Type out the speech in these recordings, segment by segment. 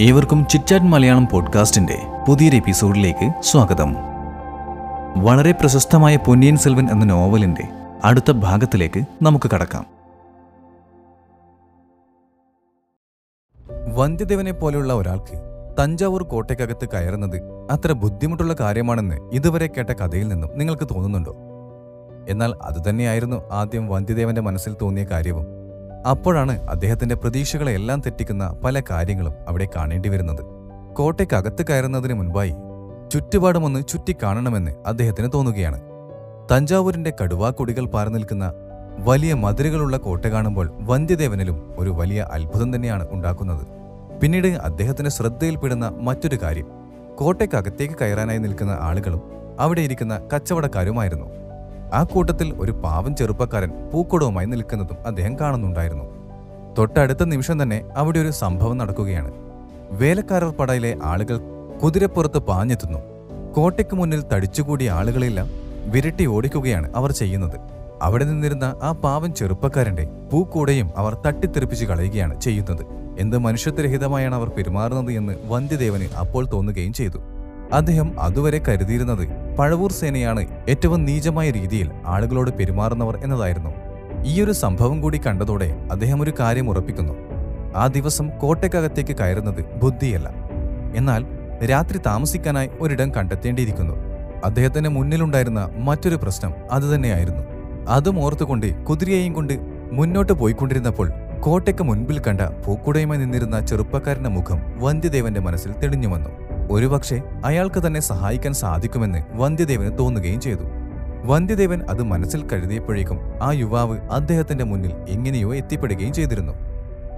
ഏവർക്കും ചിറ്റാറ്റ് മലയാളം പോഡ്കാസ്റ്റിന്റെ പുതിയൊരു എപ്പിസോഡിലേക്ക് സ്വാഗതം. വളരെ പ്രശസ്തമായ പൊന്നിയൻ സെൽവൻ എന്ന നോവലിന്റെ അടുത്ത ഭാഗത്തിലേക്ക് നമുക്ക് കടക്കാം. വന്ധ്യദേവനെ പോലെയുള്ള ഒരാൾക്ക് തഞ്ചാവൂർ കോട്ടയ്ക്കകത്ത് കയറുന്നത് അത്ര ബുദ്ധിമുട്ടുള്ള കാര്യമാണെന്ന് ഇതുവരെ കേട്ട കഥയിൽ നിന്നും നിങ്ങൾക്ക് തോന്നുന്നുണ്ടോ? എന്നാൽ അതുതന്നെയായിരുന്നു ആദ്യം വന്ധ്യദേവന്റെ മനസ്സിൽ തോന്നിയ കാര്യവും. അപ്പോഴാണ് അദ്ദേഹത്തിന്റെ പ്രതീക്ഷകളെല്ലാം തെറ്റിക്കുന്ന പല കാര്യങ്ങളും അവിടെ കാണേണ്ടി വരുന്നത്. കോട്ടയ്ക്കകത്ത് കയറുന്നതിന് മുൻപായി ചുറ്റുപാടുമൊന്ന് ചുറ്റിക്കാണണമെന്ന് അദ്ദേഹത്തിന് തോന്നുകയാണ്. തഞ്ചാവൂരിന്റെ കടുവാക്കൊടികൾ പാറി നിൽക്കുന്ന വലിയ മതിലുകളുള്ള കോട്ട കാണുമ്പോൾ വന്ധ്യദേവനിലും ഒരു വലിയ അത്ഭുതം തന്നെയാണ് ഉണ്ടാക്കുന്നത്. പിന്നീട് അദ്ദേഹത്തിന് ശ്രദ്ധയിൽപ്പെടുന്ന മറ്റൊരു കാര്യം കോട്ടയ്ക്കകത്തേക്ക് കയറാനായി നിൽക്കുന്ന ആളുകളും അവിടെ ഇരിക്കുന്ന കച്ചവടക്കാരുമായിരുന്നു. ആ കൂട്ടത്തിൽ ഒരു പാവം ചെറുപ്പക്കാരൻ പൂക്കുടവുമായി നിൽക്കുന്നതും അദ്ദേഹം കാണുന്നുണ്ടായിരുന്നു. തൊട്ടടുത്ത നിമിഷം തന്നെ അവിടെ ഒരു സംഭവം നടക്കുകയാണ്. വേലക്കാരർ പടയിലെ ആളുകൾ കുതിരപ്പുറത്ത് പാഞ്ഞെത്തുന്നു. കോട്ടയ്ക്ക് മുന്നിൽ തടിച്ചുകൂടിയ ആളുകളെല്ലാം വിരട്ടി ഓടിക്കുകയാണ് അവർ ചെയ്യുന്നത്. അവിടെ നിന്നിരുന്ന ആ പാവം ചെറുപ്പക്കാരന്റെ പൂക്കൂടയും അവർ തട്ടിത്തെറിപ്പിച്ച് കളയുകയാണ് ചെയ്യുന്നത്. എന്ത് മനുഷ്യത്വരഹിതമായാണ് അവർ പെരുമാറുന്നത് എന്ന് വന്ധ്യദേവന് അപ്പോൾ തോന്നുകയും ചെയ്തു. അദ്ദേഹം അതുവരെ കരുതിയിരുന്നത് പഴവൂർ സേനയാണ് ഏറ്റവും നീചമായ രീതിയിൽ ആളുകളോട് പെരുമാറുന്നവർ എന്നതായിരുന്നു. ഈയൊരു സംഭവം കൂടി കണ്ടതോടെ അദ്ദേഹം ഒരു കാര്യം ഉറപ്പിക്കുന്നു. ആ ദിവസം കോട്ടയ്ക്കകത്തേക്ക് കയറുന്നത് ബുദ്ധിയല്ല. എന്നാൽ രാത്രി താമസിക്കാനായി ഒരിടം കണ്ടെത്തേണ്ടിയിരിക്കുന്നു. അദ്ദേഹത്തിന്റെ മുന്നിലുണ്ടായിരുന്ന മറ്റൊരു പ്രശ്നം അതുതന്നെയായിരുന്നു അതും ഓർത്തുകൊണ്ട് കുതിരയെയും കൊണ്ട് മുന്നോട്ട് പോയിക്കൊണ്ടിരുന്നപ്പോൾ കോട്ടയ്ക്ക് മുൻപിൽ കണ്ട പൂക്കുടയുമായി നിന്നിരുന്ന ചെറുപ്പക്കാരന്റെ മുഖം വന്ധ്യദേവന്റെ മനസ്സിൽ തെളിഞ്ഞു വന്നു. ഒരുപക്ഷെ അയാൾക്ക് തന്നെ സഹായിക്കാൻ സാധിക്കുമെന്ന് വന്ധ്യദേവന് തോന്നുകയും ചെയ്തു. വന്ധ്യദേവൻ അത് മനസ്സിൽ കരുതിയപ്പോഴേക്കും ആ യുവാവ് അദ്ദേഹത്തിന്റെ മുന്നിൽ എങ്ങനെയോ എത്തിപ്പെടുകയും ചെയ്തിരുന്നു.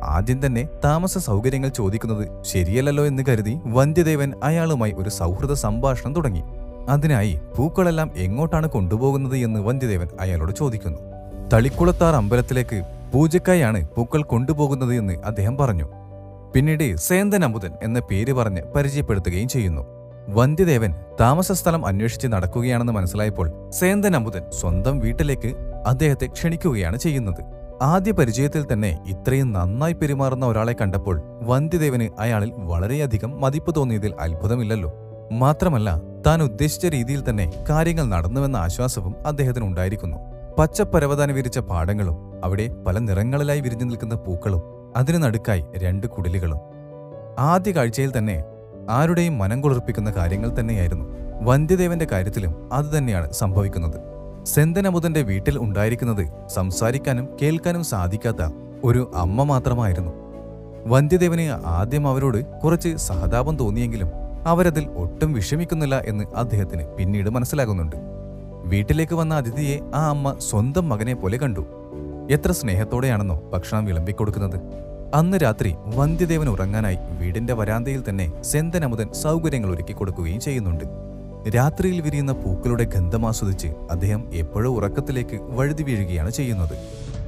ആദ്യം തന്നെ താമസ സൗകര്യങ്ങൾ ചോദിക്കുന്നത് ശരിയല്ലല്ലോ എന്ന് കരുതി വന്ധ്യദേവൻ അയാളുമായി ഒരു സൗഹൃദ സംഭാഷണം തുടങ്ങി. അതിനായി പൂക്കളെല്ലാം എങ്ങോട്ടാണ് കൊണ്ടുപോകുന്നത് എന്ന് വന്ധ്യദേവൻ അയാളോട് ചോദിക്കുന്നു. തളിക്കുളത്താർ അമ്പലത്തിലേക്ക് പൂജക്കായാണ് പൂക്കൾ കൊണ്ടുപോകുന്നത് എന്ന് അദ്ദേഹം പറഞ്ഞു. പിന്നീട് സേന്തൻ അമുതൻ എന്ന പേര് പറഞ്ഞ് പരിചയപ്പെടുത്തുകയും ചെയ്യുന്നു. വന്ധ്യദേവൻ താമസസ്ഥലം അന്വേഷിച്ച് നടക്കുകയാണെന്ന് മനസ്സിലായപ്പോൾ സേന്തൻ അമുതൻ സ്വന്തം വീട്ടിലേക്ക് അദ്ദേഹത്തെ ക്ഷണിക്കുകയാണ് ചെയ്യുന്നത്. ആദ്യ പരിചയത്തിൽ തന്നെ ഇത്രയും നന്നായി പെരുമാറുന്ന ഒരാളെ കണ്ടപ്പോൾ വന്ധ്യദേവന് അയാളിൽ വളരെയധികം മതിപ്പ് തോന്നിയതിൽ അത്ഭുതമില്ലല്ലോ. മാത്രമല്ല താൻ ഉദ്ദേശിച്ച രീതിയിൽ തന്നെ കാര്യങ്ങൾ നടന്നുവെന്ന ആശ്വാസവും അദ്ദേഹത്തിന് ഉണ്ടായിരിക്കുന്നു. പച്ചപ്പരവതാനി വിരിച്ച പാടങ്ങളും അവിടെ പല നിറങ്ങളിലായി വിരിഞ്ഞു നിൽക്കുന്ന പൂക്കളും അതിനു നടുക്കായി രണ്ട് കുടിലുകളും. ആദ്യ കാഴ്ചയിൽ തന്നെ ആരുടെയും മനം കുളിർപ്പിക്കുന്ന കാര്യങ്ങൾ തന്നെയായിരുന്നു വന്ധ്യദേവന്റെ കാര്യത്തിലും അതുതന്നെയാണ് സംഭവിക്കുന്നത്. സെന്തനമുതന്റെ വീട്ടിൽ ഉണ്ടായിരിക്കുന്നത് സംസാരിക്കാനും കേൾക്കാനും സാധിക്കാത്ത ഒരു അമ്മ മാത്രമായിരുന്നു. വന്ധ്യദേവന് ആദ്യം അവരോട് കുറച്ച് സഹതാപം തോന്നിയെങ്കിലും അവരതിൽ ഒട്ടും വിഷമിക്കുന്നില്ല എന്ന് അദ്ദേഹത്തിന് പിന്നീട് മനസ്സിലാകുന്നുണ്ട്. വീട്ടിലേക്ക് വന്ന അതിഥിയെ ആ അമ്മ സ്വന്തം മകനെ പോലെ കണ്ടു. എത്ര സ്നേഹത്തോടെയാണെന്നോ ഭക്ഷണം വിളമ്പിക്കൊടുക്കുന്നത്. അന്ന് രാത്രി വന്ധ്യദേവൻ ഉറങ്ങാനായി വീടിന്റെ വരാന്തയിൽ തന്നെ സെന്തനമുതൻ സൗകര്യങ്ങൾ ഒരുക്കി കൊടുക്കുകയും ചെയ്യുന്നുണ്ട്. രാത്രിയിൽ വിരിയുന്ന പൂക്കളുടെ ഗന്ധം ആസ്വദിച്ച് അദ്ദേഹം എപ്പോഴോ ഉറക്കത്തിലേക്ക് വഴുതി വീഴുകയാണ് ചെയ്യുന്നത്.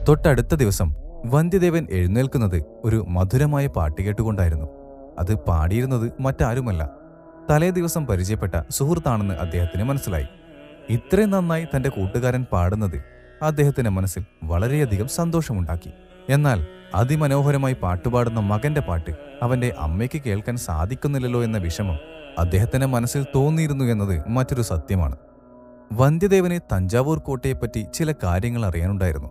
തൊട്ടടുത്ത ദിവസം വന്ധ്യദേവൻ എഴുന്നേൽക്കുന്നത് ഒരു മധുരമായ പാട്ട് കേട്ടുകൊണ്ടായിരുന്നു. അത് പാടിയിരുന്നത് മറ്റാരുമല്ല. തലേ ദിവസം പരിചയപ്പെട്ട സുഹൃത്താണെന്ന് അദ്ദേഹത്തിന് മനസ്സിലായി. ഇത്രയും നന്നായി തന്റെ കൂട്ടുകാരൻ പാടുന്നത് അദ്ദേഹത്തിന്റെ മനസ്സിൽ വളരെയധികം സന്തോഷമുണ്ടാക്കി. എന്നാൽ അതിമനോഹരമായി പാട്ടുപാടുന്ന മകന്റെ പാട്ട് അവന്റെ അമ്മയ്ക്ക് കേൾക്കാൻ സാധിക്കുന്നില്ലല്ലോ എന്ന വിഷമം അദ്ദേഹത്തിന്റെ മനസ്സിൽ തോന്നിയിരുന്നു എന്നത് മറ്റൊരു സത്യമാണ്. വന്ധ്യദേവന് തഞ്ചാവൂർ കോട്ടയെപ്പറ്റി ചില കാര്യങ്ങൾ അറിയാനുണ്ടായിരുന്നു.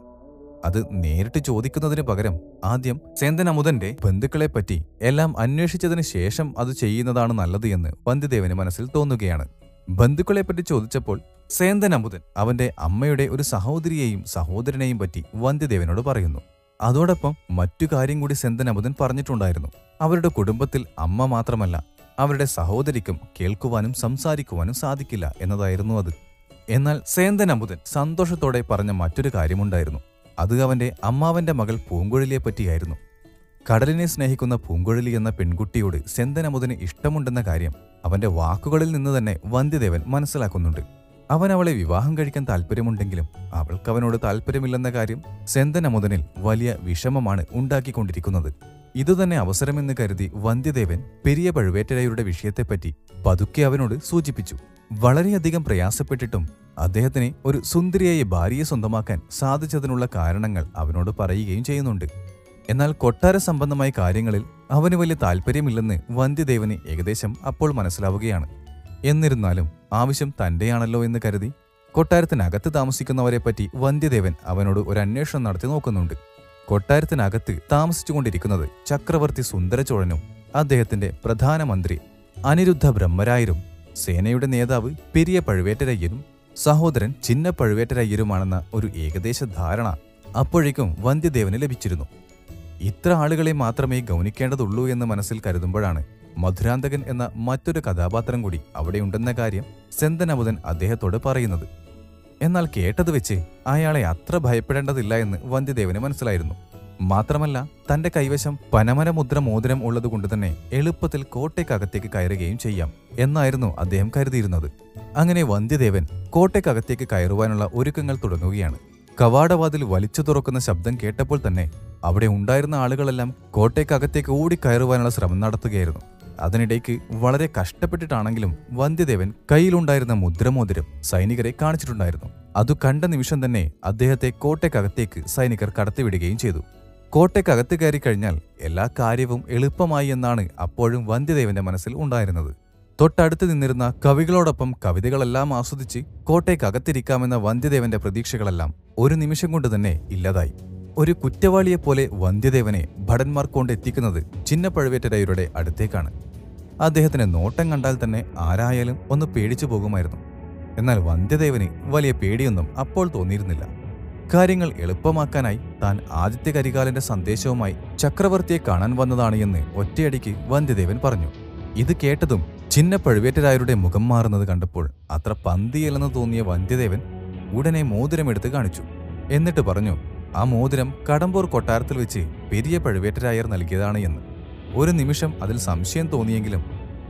അത് നേരിട്ട് ചോദിക്കുന്നതിന് പകരം ആദ്യം സേന്തൻ ബന്ധുക്കളെപ്പറ്റി എല്ലാം അന്വേഷിച്ചതിന് ശേഷം അത് ചെയ്യുന്നതാണ് നല്ലത് എന്ന് വന്ധ്യദേവന് മനസ്സിൽ തോന്നുകയാണ്. ബന്ധുക്കളെപ്പറ്റി ചോദിച്ചപ്പോൾ സേന്തൻ അമുതൻ അവന്റെ അമ്മയുടെ ഒരു സഹോദരിയെയും സഹോദരനെയും പറ്റി വന്ധ്യദേവനോട് പറയുന്നു. അതോടൊപ്പം മറ്റു കാര്യം കൂടി സെന്തൻ അമുതൻ പറഞ്ഞിട്ടുണ്ടായിരുന്നു. അവരുടെ കുടുംബത്തിൽ അമ്മ മാത്രമല്ല അവരുടെ സഹോദരിക്കും കേൾക്കുവാനും സംസാരിക്കുവാനും സാധിക്കില്ല എന്നതായിരുന്നു അത്. എന്നാൽ സേന്തൻ അമുതൻ സന്തോഷത്തോടെ പറഞ്ഞ മറ്റൊരു കാര്യമുണ്ടായിരുന്നു. അത് അവന്റെ അമ്മാവന്റെ മകൾ പൂങ്കുഴലിയെ പറ്റിയായിരുന്നു. കടലിനെ സ്നേഹിക്കുന്ന പൂങ്കുഴലി എന്ന പെൺകുട്ടിയോട് സെന്തൻ അമുതന് ഇഷ്ടമുണ്ടെന്ന കാര്യം അവന്റെ വാക്കുകളിൽ നിന്ന് തന്നെ വന്ധ്യദേവൻ മനസ്സിലാക്കുന്നുണ്ട്. അവൻ അവളെ വിവാഹം കഴിക്കാൻ താല്പര്യമുണ്ടെങ്കിലും അവൾക്ക് അവനോട് താല്പര്യമില്ലെന്ന കാര്യം സെന്തൻ വലിയ വിഷമമാണ് ഉണ്ടാക്കിക്കൊണ്ടിരിക്കുന്നത്. ഇതുതന്നെ അവസരമെന്ന് കരുതി വന്ധ്യദേവൻ പെരിയ പഴുവേറ്റരയുടെ വിഷയത്തെപ്പറ്റി പതുക്കെ അവനോട് സൂചിപ്പിച്ചു. വളരെയധികം പ്രയാസപ്പെട്ടിട്ടും അദ്ദേഹത്തിന് ഒരു സുന്ദരിയായ ഭാര്യയെ സ്വന്തമാക്കാൻ സാധിച്ചതിനുള്ള കാരണങ്ങൾ അവനോട് പറയുകയും ചെയ്യുന്നുണ്ട്. എന്നാൽ കൊട്ടാര സംബന്ധമായ കാര്യങ്ങളിൽ അവന് വലിയ താല്പര്യമില്ലെന്ന് വന്ധ്യദേവന് ഏകദേശം അപ്പോൾ മനസ്സിലാവുകയാണ്. എന്നിരുന്നാലും ആവശ്യം തന്റെയാണല്ലോ എന്ന് കരുതി കൊട്ടാരത്തിനകത്ത് താമസിക്കുന്നവരെപ്പറ്റി വന്ധ്യദേവൻ അവനോട് ഒരു അന്വേഷണം നടത്തി നോക്കുന്നുണ്ട്. കൊട്ടാരത്തിനകത്ത് താമസിച്ചുകൊണ്ടിരിക്കുന്നത് ചക്രവർത്തി സുന്ദരചോഴനും അദ്ദേഹത്തിന്റെ പ്രധാനമന്ത്രി അനിരുദ്ധ ബ്രഹ്മരായരും സേനയുടെ നേതാവ് പെരിയ പഴുവേറ്റരയ്യനും സഹോദരൻ ചിന്ന പഴുവേറ്റരയ്യരുമാണെന്ന ഒരു ഏകദേശ ധാരണ അപ്പോഴേക്കും വന്ധ്യദേവന് ലഭിച്ചിരുന്നു. ഇത്ര ആളുകളെ മാത്രമേ ഗൗനിക്കേണ്ടതുള്ളൂ എന്ന് മനസ്സിൽ കരുതുമ്പോഴാണ് മധുരാന്തകൻ എന്ന മറ്റൊരു കഥാപാത്രം കൂടി അവിടെയുണ്ടെന്ന കാര്യം സെന്തനബുധൻ അദ്ദേഹത്തോട് പറയുന്നത്. എന്നാൽ കേട്ടത് വെച്ച് അയാളെ അത്ര ഭയപ്പെടേണ്ടതില്ല എന്ന് വന്ധ്യദേവന് മനസ്സിലായിരുന്നു. മാത്രമല്ല തന്റെ കൈവശം പനമരമുദ്ര മോതിരം ഉള്ളതുകൊണ്ട് തന്നെ എളുപ്പത്തിൽ കോട്ടയ്ക്കകത്തേക്ക് കയറുകയും ചെയ്യാം എന്നായിരുന്നു അദ്ദേഹം കരുതിയിരുന്നത്. അങ്ങനെ വന്ധ്യദേവൻ കോട്ടയ്ക്കകത്തേക്ക് കയറുവാനുള്ള ഒരുക്കങ്ങൾ തുടങ്ങുകയാണ്. കവാടവാതിൽ വലിച്ചു തുറക്കുന്ന ശബ്ദം കേട്ടപ്പോൾ തന്നെ അവിടെ ഉണ്ടായിരുന്ന ആളുകളെല്ലാം കോട്ടയ്ക്കകത്തേക്ക് ഓടിക്കയറുവാനുള്ള ശ്രമം നടത്തുകയായിരുന്നു. അതിനിടയ്ക്ക് വളരെ കഷ്ടപ്പെട്ടിട്ടാണെങ്കിലും വന്ധ്യദേവൻ കയ്യിലുണ്ടായിരുന്ന മുദ്രമോതിരം സൈനികരെ കാണിച്ചിട്ടുണ്ടായിരുന്നു. അതു കണ്ട നിമിഷം തന്നെ അദ്ദേഹത്തെ കോട്ടയ്ക്കകത്തേക്ക് സൈനികർ കടത്തിവിടുകയും ചെയ്തു. കോട്ടയ്ക്കകത്ത് കയറി കഴിഞ്ഞാൽ എല്ലാ കാര്യവും എളുപ്പമായി എന്നാണ് അപ്പോഴും വന്ധ്യദേവന്റെ മനസ്സിൽ ഉണ്ടായിരുന്നത്. തൊട്ടടുത്ത് നിന്നിരുന്ന കവികളോടൊപ്പം കവിതകളെല്ലാം ആസ്വദിച്ച് കോട്ടയ്ക്കകത്തിരിക്കാമെന്ന വന്ധ്യദേവന്റെ പ്രതീക്ഷകളെല്ലാം ഒരു നിമിഷം കൊണ്ട് തന്നെ ഇല്ലാതായി. ഒരു കുറ്റവാളിയെപ്പോലെ വന്ധ്യദേവനെ ഭടന്മാർ കൊണ്ടെത്തിക്കുന്നത് ചിന്നപ്പഴുവേറ്റരയുടെ അടുത്തേക്കാണ്. അദ്ദേഹത്തിന് നോട്ടം കണ്ടാൽ തന്നെ ആരായാലും ഒന്ന് പേടിച്ചു പോകുമായിരുന്നു. എന്നാൽ വന്ധ്യദേവന് വലിയ പേടിയൊന്നും അപ്പോൾ തോന്നിയിരുന്നില്ല. കാര്യങ്ങൾ എളുപ്പമാക്കാനായി താൻ ആദിത്യ കരികാലന്റെ സന്ദേശവുമായി ചക്രവർത്തിയെ കാണാൻ വന്നതാണ് എന്ന് ഒറ്റയടിക്ക് വന്ധ്യദേവൻ പറഞ്ഞു. ഇത് കേട്ടതും ചിന്ന പഴുവേറ്റരായരുടെ മുഖം മാറുന്നത് കണ്ടപ്പോൾ അത്ര പന്തിയല്ലെന്ന് തോന്നിയ വന്ധ്യദേവൻ ഉടനെ മോതിരമെടുത്ത് കാണിച്ചു. എന്നിട്ട് പറഞ്ഞു ആ മോതിരം കടമ്പൂർ കൊട്ടാരത്തിൽ വെച്ച് പെരിയ പഴുവേറ്റരായർ നൽകിയതാണ് എന്ന്. ഒരു നിമിഷം അതിൽ സംശയം തോന്നിയെങ്കിലും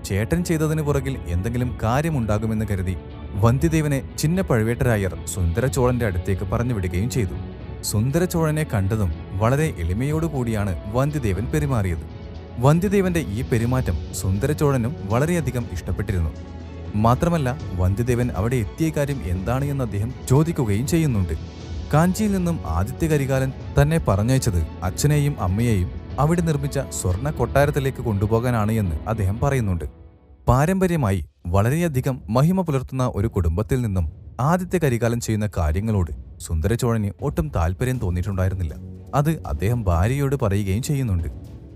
ചേട്ടൻ ചെയ്തതിനു പുറകിൽ എന്തെങ്കിലും കാര്യമുണ്ടാകുമെന്ന് കരുതി വന്ധ്യദേവനെ ചിന്ന പഴുവേട്ടരായർ സുന്ദരചോളന്റെ അടുത്തേക്ക് പറഞ്ഞു വിടുകയും ചെയ്തു. സുന്ദരചോളനെ കണ്ടതും വളരെ എളിമയോടുകൂടിയാണ് വന്ധ്യദേവൻ പെരുമാറിയത്. വന്ധ്യദേവന്റെ ഈ പെരുമാറ്റം സുന്ദരചോഴനും വളരെയധികം ഇഷ്ടപ്പെട്ടിരുന്നു. മാത്രമല്ല വന്ധ്യദേവൻ അവിടെ എത്തിയ കാര്യം എന്താണ് എന്ന് അദ്ദേഹം ചോദിക്കുകയും ചെയ്യുന്നുണ്ട്. കാഞ്ചിയിൽ നിന്നും ആദിത്യ കരികാലൻ തന്നെ പറഞ്ഞയച്ചത് അച്ഛനെയും അമ്മയെയും അവിടെ നിർമ്മിച്ച സ്വർണ കൊട്ടാരത്തിലേക്ക് കൊണ്ടുപോകാനാണ് എന്ന് അദ്ദേഹം പറയുന്നുണ്ട്. പാരമ്പര്യമായി വളരെയധികം മഹിമ പുലർത്തുന്ന ഒരു കുടുംബത്തിൽ നിന്നും ആദ്യത്തെ കരികാലം ചെയ്യുന്ന കാര്യങ്ങളോട് സുന്ദരചോഴന് ഒട്ടും താല്പര്യം തോന്നിയിട്ടുണ്ടായിരുന്നില്ല. അത് അദ്ദേഹം ഭാര്യയോട് പറയുകയും ചെയ്യുന്നുണ്ട്.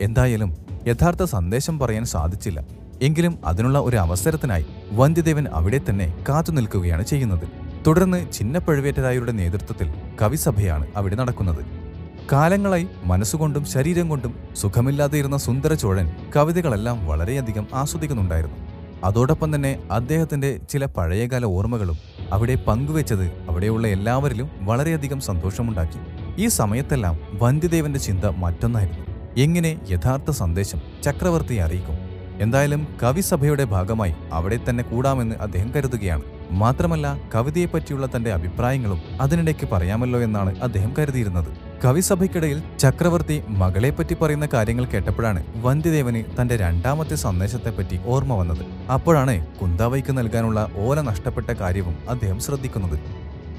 എന്തായാലും യഥാർത്ഥ സന്ദേശം പറയാൻ സാധിച്ചില്ല. എങ്കിലും അതിനുള്ള ഒരു അവസരത്തിനായി വന്ധ്യദേവൻ അവിടെ തന്നെ കാത്തു നിൽക്കുകയാണ് ചെയ്യുന്നത്. തുടർന്ന് ചിന്നപ്പഴുവേറ്റരായരുടെ നേതൃത്വത്തിൽ കവിസഭയാണ് അവിടെ നടക്കുന്നത്. കാലങ്ങളായി മനസ്സുകൊണ്ടും ശരീരം കൊണ്ടും സുഖമില്ലാതെ ഇരുന്ന സുന്ദര ചോഴൻ കവിതകളെല്ലാം വളരെയധികം ആസ്വദിക്കുന്നുണ്ടായിരുന്നു. അതോടൊപ്പം തന്നെ അദ്ദേഹത്തിന്റെ ചില പഴയകാല ഓർമ്മകളും അവിടെ പങ്കുവെച്ചത് അവിടെയുള്ള എല്ലാവരിലും വളരെയധികം സന്തോഷമുണ്ടാക്കി. ഈ സമയത്തെല്ലാം വന്ധ്യദേവന്റെ ചിന്ത മറ്റൊന്നായിരുന്നു. എങ്ങനെ യഥാർത്ഥ സന്ദേശം ചക്രവർത്തിയെ അറിയിക്കും? എന്തായാലും കവിസഭയുടെ ഭാഗമായി അവിടെ തന്നെ കൂടാമെന്ന് അദ്ദേഹം കരുതുകയാണ്. മാത്രമല്ല കവിതയെപ്പറ്റിയുള്ള തന്റെ അഭിപ്രായങ്ങളും അതിനിടയ്ക്ക് പറയാമല്ലോ എന്നാണ് അദ്ദേഹം കരുതിയിരുന്നത്. കവിസഭയ്ക്കിടയിൽ ചക്രവർത്തി മകളെപ്പറ്റി പറയുന്ന കാര്യങ്ങൾ കേട്ടപ്പോഴാണ് വന്ധ്യദേവന് തന്റെ രണ്ടാമത്തെ സന്ദേശത്തെപ്പറ്റി ഓർമ്മ വന്നത്. അപ്പോഴാണ് കുന്താവയ്ക്ക് നൽകാനുള്ള ഓല നഷ്ടപ്പെട്ട കാര്യവും അദ്ദേഹം ശ്രദ്ധിക്കുന്നത്.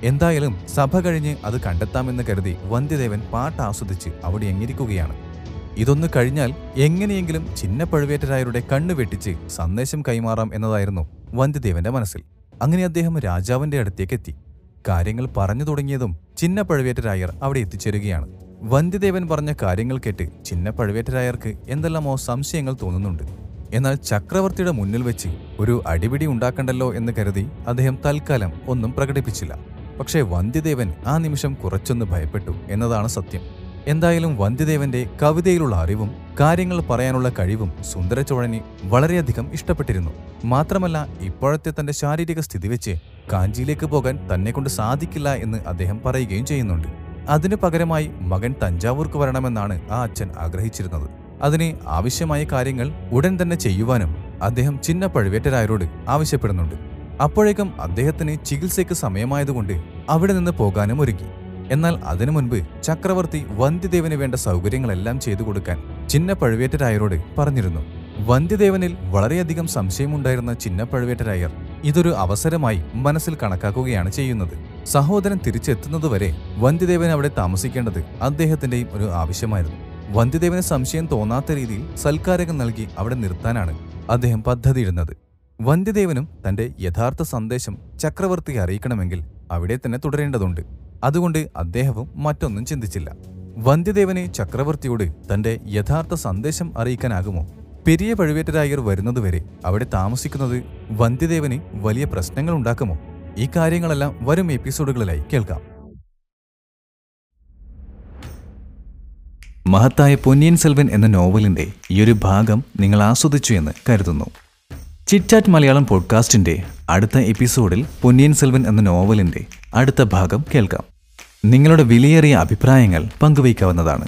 എന്തായാലും സഭ കഴിഞ്ഞ് അത് കണ്ടെത്താമെന്ന് കരുതി വന്ധ്യദേവൻ പാട്ട് ആസ്വദിച്ച് അവിടെ എങ്ങിരിക്കുകയാണ്. ഇതൊന്ന് കഴിഞ്ഞാൽ എങ്ങനെയെങ്കിലും ചിന്ന പഴുവേറ്റരായരുടെ കണ്ണു വെട്ടിച്ച് സന്ദേശം കൈമാറാം എന്നതായിരുന്നു വന്ധ്യദേവന്റെ മനസ്സിൽ. അങ്ങനെ അദ്ദേഹം രാജാവിന്റെ അടുത്തേക്കെത്തി കാര്യങ്ങൾ പറഞ്ഞു തുടങ്ങിയതും ചിന്ന പഴുവേറ്റരായർ അവിടെ എത്തിച്ചേരുകയാണ്. വന്ധ്യദേവൻ പറഞ്ഞ കാര്യങ്ങൾ കേട്ട് ചിന്ന പഴുവേറ്റരായർക്ക് എന്തെല്ലാമോ സംശയങ്ങൾ തോന്നുന്നുണ്ട്. എന്നാൽ ചക്രവർത്തിയുടെ മുന്നിൽ വെച്ച് ഒരു അടിപിടി ഉണ്ടാക്കണ്ടല്ലോ എന്ന് കരുതി അദ്ദേഹം തൽക്കാലം ഒന്നും പ്രകടിപ്പിച്ചില്ല. പക്ഷേ വന്ധ്യദേവൻ ആ നിമിഷം കുറച്ചൊന്ന് ഭയപ്പെട്ടു എന്നതാണ് സത്യം. എന്തായാലും വന്ധ്യദേവന്റെ കവിതയിലുള്ള അറിവും കാര്യങ്ങൾ പറയാനുള്ള കഴിവും സുന്ദരചോഴന് വളരെയധികം ഇഷ്ടപ്പെട്ടിരുന്നു. മാത്രമല്ല ഇപ്പോഴത്തെ തന്റെ ശാരീരിക സ്ഥിതി വെച്ച് കാഞ്ചിയിലേക്ക് പോകാൻ തന്നെ കൊണ്ട് സാധിക്കില്ല എന്ന് അദ്ദേഹം പറയുകയും ചെയ്യുന്നുണ്ട്. അതിനു പകരമായി മകൻ തഞ്ചാവൂർക്ക് വരണമെന്നാണ് ആ അച്ഛൻ ആഗ്രഹിച്ചിരുന്നത്. അതിന് ആവശ്യമായ കാര്യങ്ങൾ ഉടൻ തന്നെ ചെയ്യുവാനും അദ്ദേഹം ചിന്ന പഴുവേറ്റരായരോട് ആവശ്യപ്പെടുന്നുണ്ട്. അപ്പോഴേക്കും അദ്ദേഹത്തിന് ചികിത്സയ്ക്ക് സമയമായതുകൊണ്ട് അവിടെ നിന്ന് പോകാനും ഒരുക്കി എന്നാൽ അതിനു മുൻപ് ചക്രവർത്തി വന്ധ്യദേവന് വേണ്ട സൗകര്യങ്ങളെല്ലാം ചെയ്തു കൊടുക്കാൻ ചിന്ന പഴുവേറ്റരായരോട് പറഞ്ഞിരുന്നു. വന്ധ്യദേവനിൽ വളരെയധികം സംശയമുണ്ടായിരുന്ന ചിന്ന പഴുവേറ്റരായർ ഇതൊരു അവസരമായി മനസ്സിൽ കണക്കാക്കുകയാണ് ചെയ്യുന്നത്. സഹോദരൻ തിരിച്ചെത്തുന്നതുവരെ വന്ധ്യദേവൻ അവിടെ താമസിക്കേണ്ടത് അദ്ദേഹത്തിന്റെയും ഒരു ആവശ്യമായിരുന്നു. വന്ധ്യദേവന് സംശയം തോന്നാത്ത രീതിയിൽ സൽക്കാരകൻ നൽകി അവിടെ നിർത്താനാണ് അദ്ദേഹം പദ്ധതിയിടുന്നത്. വന്ധ്യദേവനും തന്റെ യഥാർത്ഥ സന്ദേശം ചക്രവർത്തിയെ അറിയിക്കണമെങ്കിൽ അവിടെ തന്നെ തുടരേണ്ടതുണ്ട്. അതുകൊണ്ട് അദ്ദേഹവും മറ്റൊന്നും ചിന്തിച്ചില്ല. വന്ധ്യദേവനെ ചക്രവർത്തിയോട് തന്റെ യഥാർത്ഥ സന്ദേശം അറിയിക്കാനാകുമോ? പെരിയ പഴുവേറ്റരായർ വരുന്നതുവരെ അവിടെ താമസിക്കുന്നത് വന്ധ്യദേവന് വലിയ പ്രശ്നങ്ങൾ ഉണ്ടാക്കുമോ? ഈ കാര്യങ്ങളെല്ലാം വരും എപ്പിസോഡുകളിലായി കേൾക്കാം. മഹത്തായ പൊന്നിയൻ സെൽവൻ എന്ന നോവലിന്റെ ഈയൊരു ഭാഗം നിങ്ങൾ ആസ്വദിച്ചു എന്ന് കരുതുന്നു. ചിറ്റാറ്റ് മലയാളം പോഡ്കാസ്റ്റിന്റെ അടുത്ത എപ്പിസോഡിൽ പൊന്നിയൻ സെൽവൻ എന്ന നോവലിന്റെ അടുത്ത ഭാഗം കേൾക്കാം. നിങ്ങളുടെ വിലയേറിയ അഭിപ്രായങ്ങൾ പങ്കുവയ്ക്കാവുന്നതാണ്.